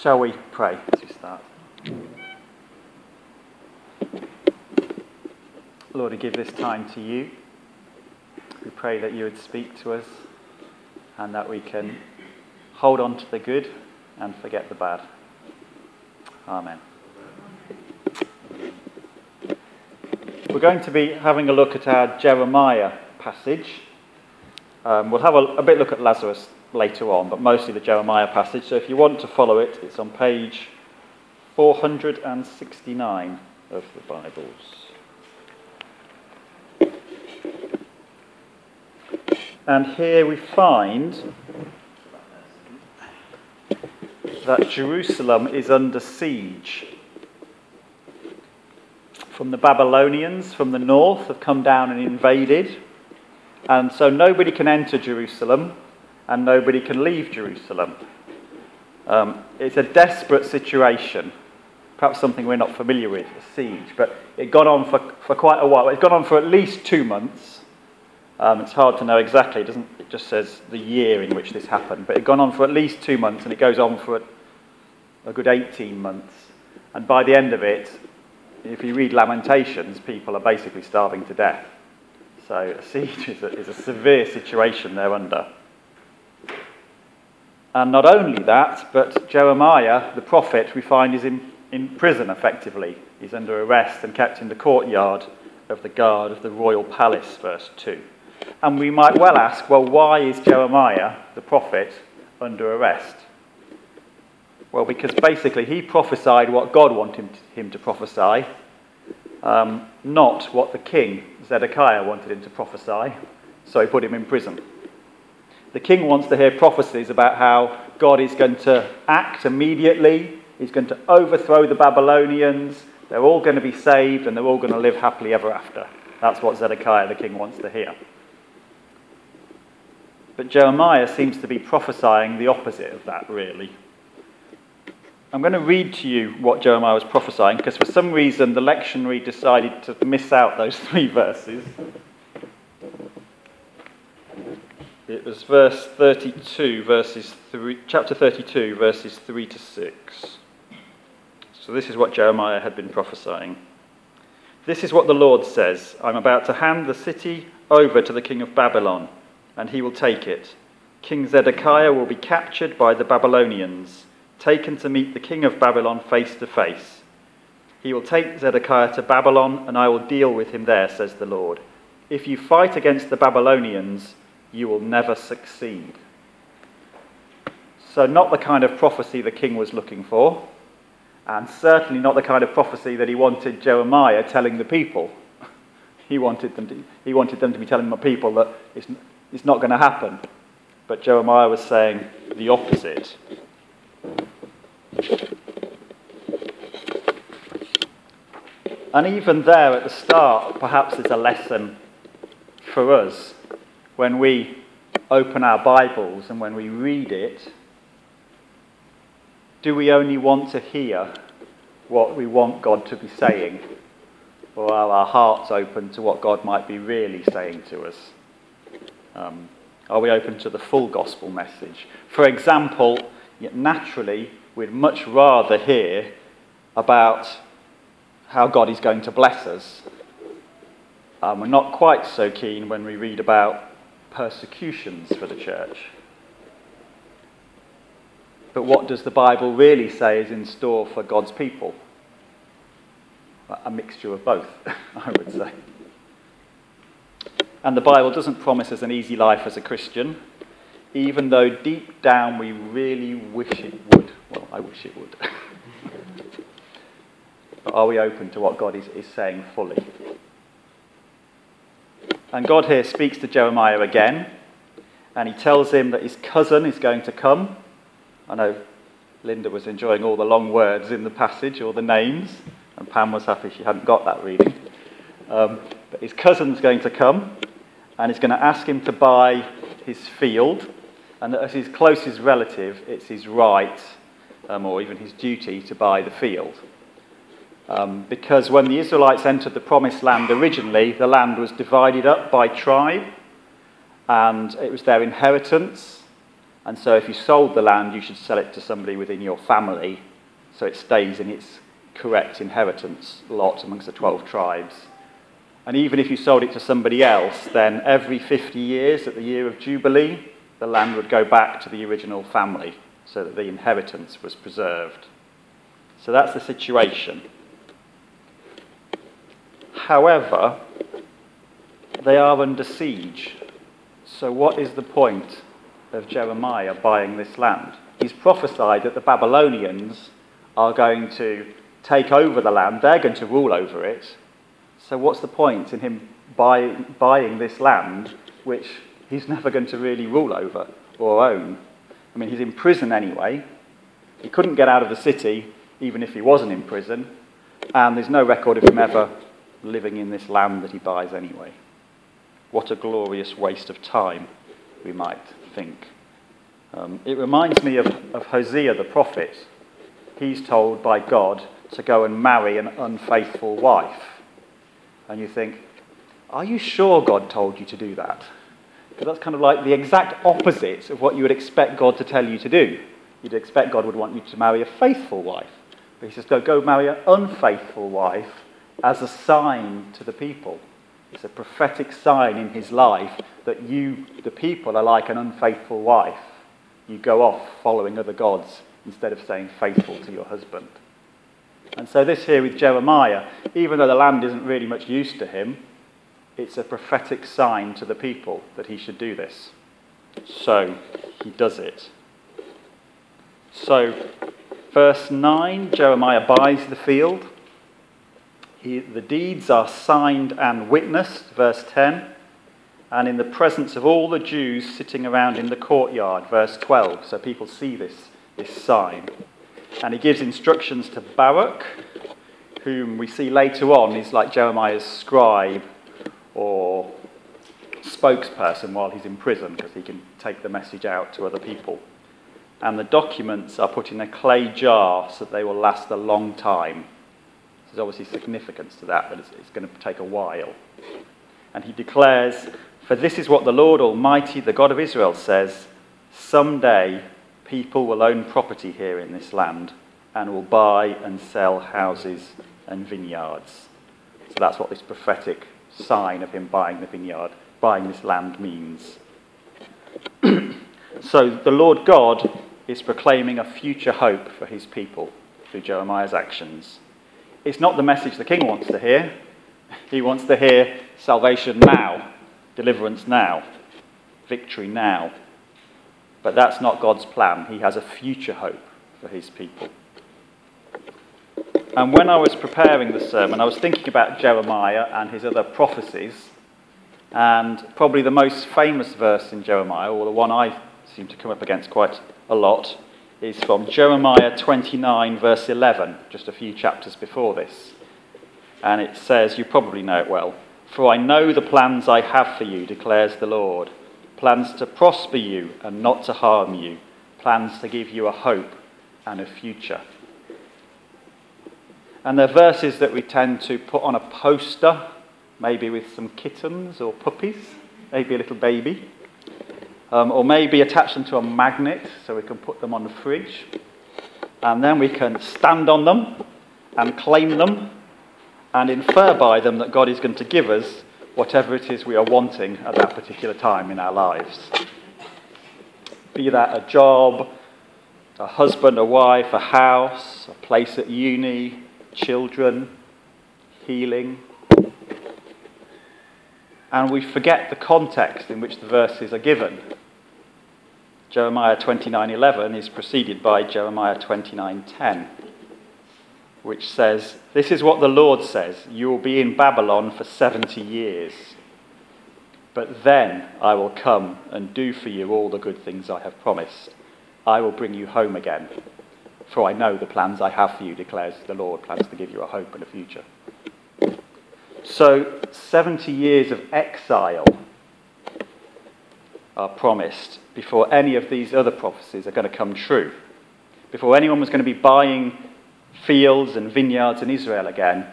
Shall we pray as we start? Lord, I give this time to you. We pray that you would speak to us and that we can hold on to the good and forget the bad. Amen. We're going to be having a look at our Jeremiah passage. Um, we'll have a, a bit look at Lazarus later on, but mostly the Jeremiah passage. So if you want to follow it, it's on page 469 of the Bibles. And here we find that Jerusalem is under siege. From the Babylonians from the north have come down and invaded. And so nobody can enter Jerusalem and nobody can leave Jerusalem. Um, it's a desperate situation, perhaps something we're not familiar with, a siege, but it got on for, for quite a while. It's gone on for at least two months. Um, it's hard to know exactly, it, doesn't, it just says the year in which this happened, but it's gone on for at least two months and it goes on for a, a good 18 months. And by the end of it, if you read Lamentations, people are basically starving to death. So a siege is a, is a severe situation they're under. And not only that, but Jeremiah, the prophet, we find is in, in prison effectively. He's under arrest and kept in the courtyard of the guard of the royal palace, verse 2. And we might well ask, well, why is Jeremiah, the prophet, under arrest? Well, because basically he prophesied what God wanted him to prophesy, um, not what the king, Zedekiah, wanted him to prophesy. So he put him in prison. The king wants to hear prophecies about how God is going to act immediately, he's going to overthrow the Babylonians, they're all going to be saved, and they're all going to live happily ever after. That's what Zedekiah the king wants to hear. But Jeremiah seems to be prophesying the opposite of that, really. I'm going to read to you what Jeremiah was prophesying because for some reason the lectionary decided to miss out those three verses. It was verse 32, verses 3, chapter 32, verses 3 to 6. So this is what Jeremiah had been prophesying. This is what the Lord says I'm about to hand the city over to the king of Babylon, and he will take it. King Zedekiah will be captured by the Babylonians, taken to meet the king of Babylon face to face. He will take Zedekiah to Babylon, and I will deal with him there, says the Lord. If you fight against the Babylonians, you will never succeed. So, not the kind of prophecy the king was looking for, and certainly not the kind of prophecy that he wanted Jeremiah telling the people. He wanted them to, he wanted them to be telling the people that it's, it's not going to happen. But Jeremiah was saying the opposite. And even there at the start, perhaps there's a lesson for us when we open our Bibles and when we read it, do we only want to hear what we want God to be saying? Or are our hearts open to what God might be really saying to us? Um, are we open to the full gospel message? For example, naturally, we'd much rather hear about how God is going to bless us. Um, we're not quite so keen when we read about persecutions for the church. But what does the Bible really say is in store for God's people? A mixture of both, I would say. And the Bible doesn't promise us an easy life as a Christian, even though deep down we really wish it would. Well, I wish it would. but are we open to what God is, is saying fully? And God here speaks to Jeremiah again, and he tells him that his cousin is going to come. I know Linda was enjoying all the long words in the passage, or the names, and Pam was happy she hadn't got that reading. Um, but his cousin's going to come, and he's going to ask him to buy his field, and that as his closest relative, it's his right, um, or even his duty, to buy the field. Um, because when the Israelites entered the promised land originally, the land was divided up by tribe, and it was their inheritance. And so if you sold the land, you should sell it to somebody within your family so it stays in its correct inheritance lot amongst the 12 tribes. And even if you sold it to somebody else, then every 50 years at the year of Jubilee, the land would go back to the original family so that the inheritance was preserved. So that's the situation. However, they are under siege. So, what is the point of Jeremiah buying this land? He's prophesied that the Babylonians are going to take over the land, they're going to rule over it. So, what's the point in him buy, buying this land, which he's never going to really rule over or own? I mean, he's in prison anyway. He couldn't get out of the city, even if he wasn't in prison. And there's no record of him ever living in this land that he buys anyway. What a glorious waste of time, we might think. Um, it reminds me of, of Hosea the prophet. He's told by God to go and marry an unfaithful wife. And you think, are you sure God told you to do that? Because that's kind of like the exact opposite of what you would expect God to tell you to do. You'd expect God would want you to marry a faithful wife. But he says, go, go marry an unfaithful wife as a sign to the people. It's a prophetic sign in his life that you, the people, are like an unfaithful wife. You go off following other gods instead of staying faithful to your husband. And so, this here with Jeremiah, even though the land isn't really much use to him, it's a prophetic sign to the people that he should do this. So, he does it. So, verse 9 Jeremiah buys the field. He, the deeds are signed and witnessed, verse 10, and in the presence of all the Jews sitting around in the courtyard, verse 12. So people see this, this sign. And he gives instructions to Baruch, whom we see later on is like Jeremiah's scribe or spokesperson while he's in prison because he can take the message out to other people. And the documents are put in a clay jar so that they will last a long time. There's obviously significance to that, but it's, it's going to take a while. And he declares, For this is what the Lord Almighty, the God of Israel, says Someday people will own property here in this land and will buy and sell houses and vineyards. So that's what this prophetic sign of him buying the vineyard, buying this land means. so the Lord God is proclaiming a future hope for his people through Jeremiah's actions. It's not the message the king wants to hear. He wants to hear salvation now, deliverance now, victory now. But that's not God's plan. He has a future hope for his people. And when I was preparing the sermon, I was thinking about Jeremiah and his other prophecies. And probably the most famous verse in Jeremiah, or the one I seem to come up against quite a lot, is from Jeremiah 29, verse 11, just a few chapters before this. And it says, you probably know it well, For I know the plans I have for you, declares the Lord plans to prosper you and not to harm you, plans to give you a hope and a future. And they're verses that we tend to put on a poster, maybe with some kittens or puppies, maybe a little baby. Um, or maybe attach them to a magnet so we can put them on the fridge. And then we can stand on them and claim them and infer by them that God is going to give us whatever it is we are wanting at that particular time in our lives. Be that a job, a husband, a wife, a house, a place at uni, children, healing. And we forget the context in which the verses are given. Jeremiah 29:11 is preceded by Jeremiah 29:10, which says, "This is what the Lord says: You will be in Babylon for 70 years. But then I will come and do for you all the good things I have promised. I will bring you home again. For I know the plans I have for you, declares the Lord, plans to give you a hope and a future." So, 70 years of exile are promised before any of these other prophecies are going to come true. Before anyone was going to be buying fields and vineyards in Israel again,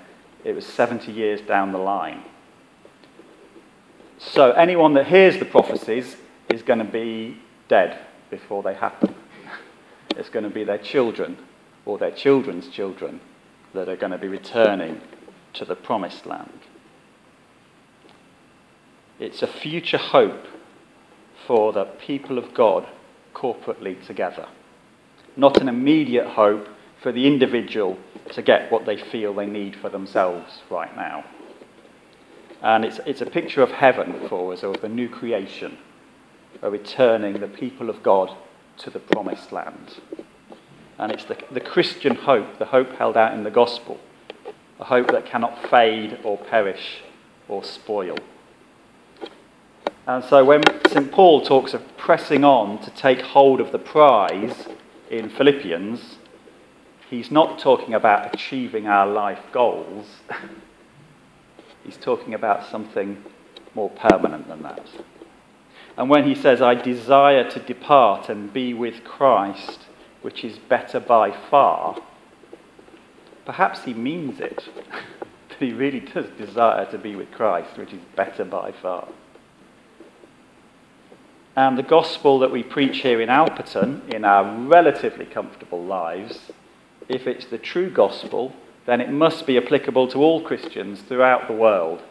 it was 70 years down the line. So anyone that hears the prophecies is going to be dead before they happen. It's going to be their children or their children's children that are going to be returning to the promised land. It's a future hope for the people of God corporately together, not an immediate hope for the individual to get what they feel they need for themselves right now. And it's, it's a picture of heaven for us, or the new creation, a returning the people of God to the promised land. And it's the, the Christian hope, the hope held out in the gospel, a hope that cannot fade or perish or spoil. And so when St. Paul talks of pressing on to take hold of the prize in Philippians, he's not talking about achieving our life goals. he's talking about something more permanent than that. And when he says, I desire to depart and be with Christ, which is better by far, perhaps he means it. that he really does desire to be with Christ, which is better by far. And the gospel that we preach here in Alperton, in our relatively comfortable lives, if it's the true gospel, then it must be applicable to all Christians throughout the world.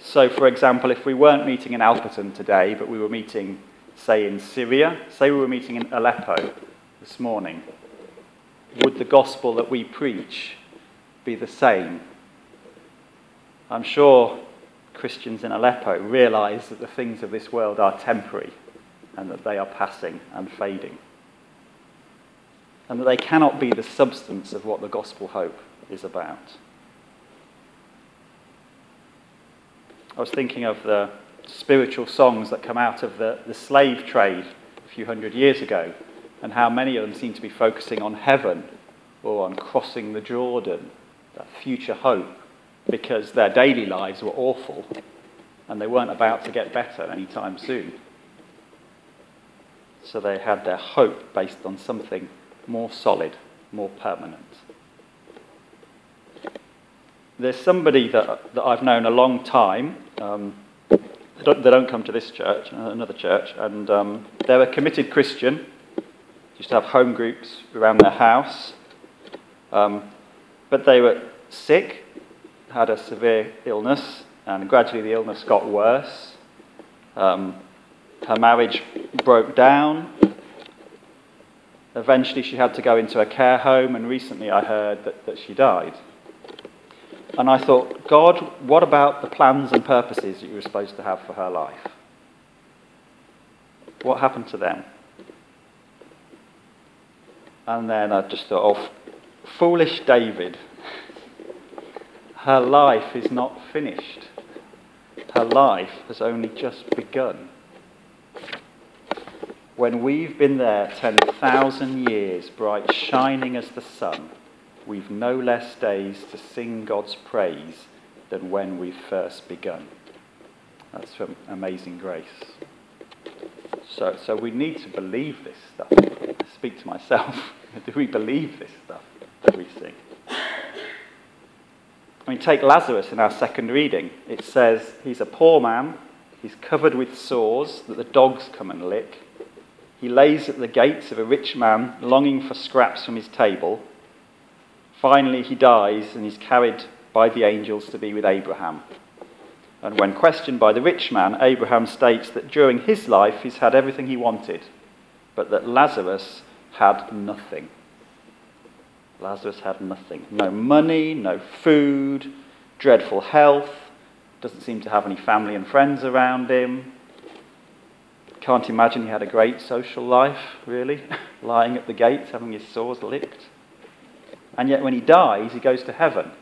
So, for example, if we weren't meeting in Alperton today, but we were meeting, say, in Syria, say we were meeting in Aleppo, this morning, would the gospel that we preach be the same? I'm sure Christians in Aleppo realize that the things of this world are temporary and that they are passing and fading. And that they cannot be the substance of what the gospel hope is about. I was thinking of the spiritual songs that come out of the, the slave trade a few hundred years ago and how many of them seem to be focusing on heaven or on crossing the Jordan, future hope, because their daily lives were awful and they weren't about to get better anytime soon. So they had their hope based on something more solid, more permanent. There's somebody that, that I've known a long time. Um, they, don't, they, don't, come to this church, another church, and um, they're a committed Christian used to have home groups around their house. Um, but they were sick, had a severe illness, and gradually the illness got worse. Um, her marriage broke down. Eventually, she had to go into a care home, and recently I heard that, that she died. And I thought, God, what about the plans and purposes that you were supposed to have for her life? What happened to them? And then I just thought, oh, foolish David. Her life is not finished. Her life has only just begun. When we've been there 10,000 years, bright shining as the sun, we've no less days to sing God's praise than when we first begun. That's from Amazing Grace. So, so we need to believe this stuff. I speak to myself. Do we believe this stuff sing? I mean, take Lazarus in our second reading. It says he's a poor man, he's covered with sores that the dogs come and lick. He lays at the gates of a rich man, longing for scraps from his table. Finally, he dies and he's carried by the angels to be with Abraham. And when questioned by the rich man, Abraham states that during his life he's had everything he wanted, but that Lazarus had nothing. Lazarus had nothing. No money, no food, dreadful health, doesn't seem to have any family and friends around him. Can't imagine he had a great social life, really, lying at the gates, having his sores licked. And yet, when he dies, he goes to heaven.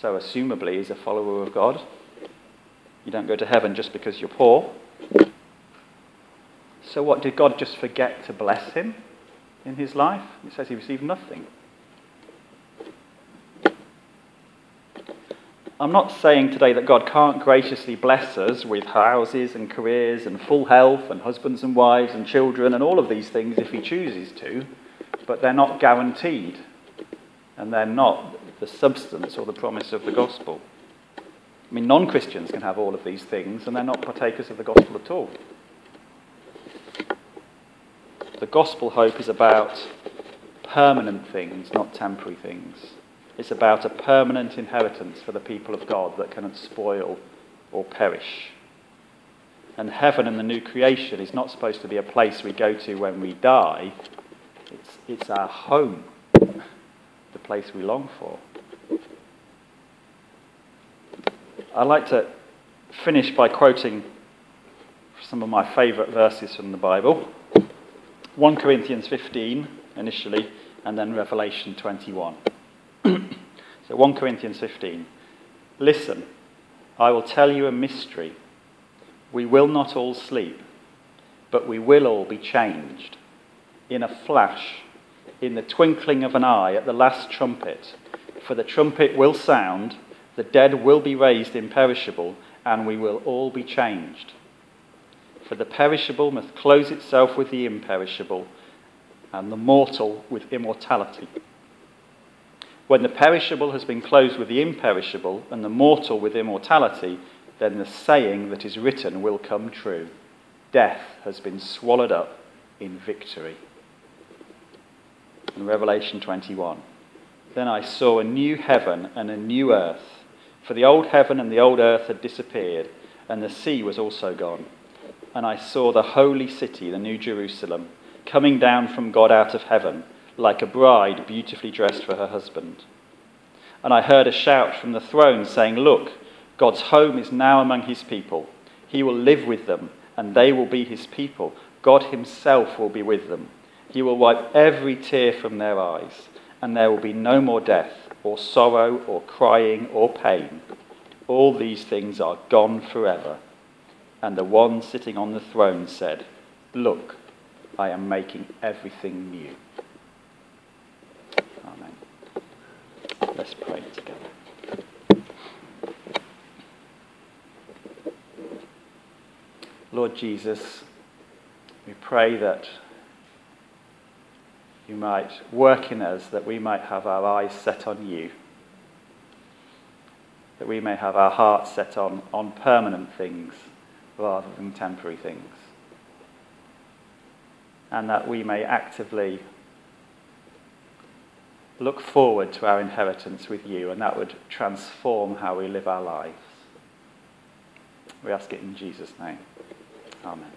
So, assumably, he's a follower of God. You don't go to heaven just because you're poor. So, what, did God just forget to bless him? in his life? It says he received nothing. I'm not saying today that God can't graciously bless us with houses and careers and full health and husbands and wives and children and all of these things if he chooses to, but they're not guaranteed. And they're not the substance or the promise of the gospel. I mean, non Christians can have all of these things and they're not partakers of the gospel at all. The gospel hope is about permanent things, not temporary things. It's about a permanent inheritance for the people of God that cannot spoil or perish. And heaven and the new creation is not supposed to be a place we go to when we die, it's, it's our home, the place we long for. I'd like to finish by quoting some of my favourite verses from the Bible 1 Corinthians 15 initially, and then Revelation 21. so 1 Corinthians 15. Listen, I will tell you a mystery. We will not all sleep, but we will all be changed. In a flash, in the twinkling of an eye, at the last trumpet. For the trumpet will sound, the dead will be raised imperishable, and we will all be changed. For the perishable must close itself with the imperishable, and the mortal with immortality. When the perishable has been closed with the imperishable, and the mortal with immortality, then the saying that is written will come true Death has been swallowed up in victory. In Revelation 21. Then I saw a new heaven and a new earth, for the old heaven and the old earth had disappeared, and the sea was also gone. And I saw the holy city, the New Jerusalem, coming down from God out of heaven, like a bride beautifully dressed for her husband. And I heard a shout from the throne saying, Look, God's home is now among his people. He will live with them, and they will be his people. God himself will be with them. He will wipe every tear from their eyes, and there will be no more death, or sorrow, or crying, or pain. All these things are gone forever. And the one sitting on the throne said, Look, I am making everything new. Amen. Let's pray together. Lord Jesus, we pray that you might work in us, that we might have our eyes set on you, that we may have our hearts set on, on permanent things rather than temporary things, and that we may actively look forward to our inheritance with you, and that would transform how we live our lives. We ask it in Jesus' name. Amen.